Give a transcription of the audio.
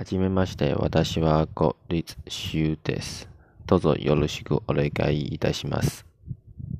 はじめまして、私はゴリツシュです。どうぞよろしくお願いいたします。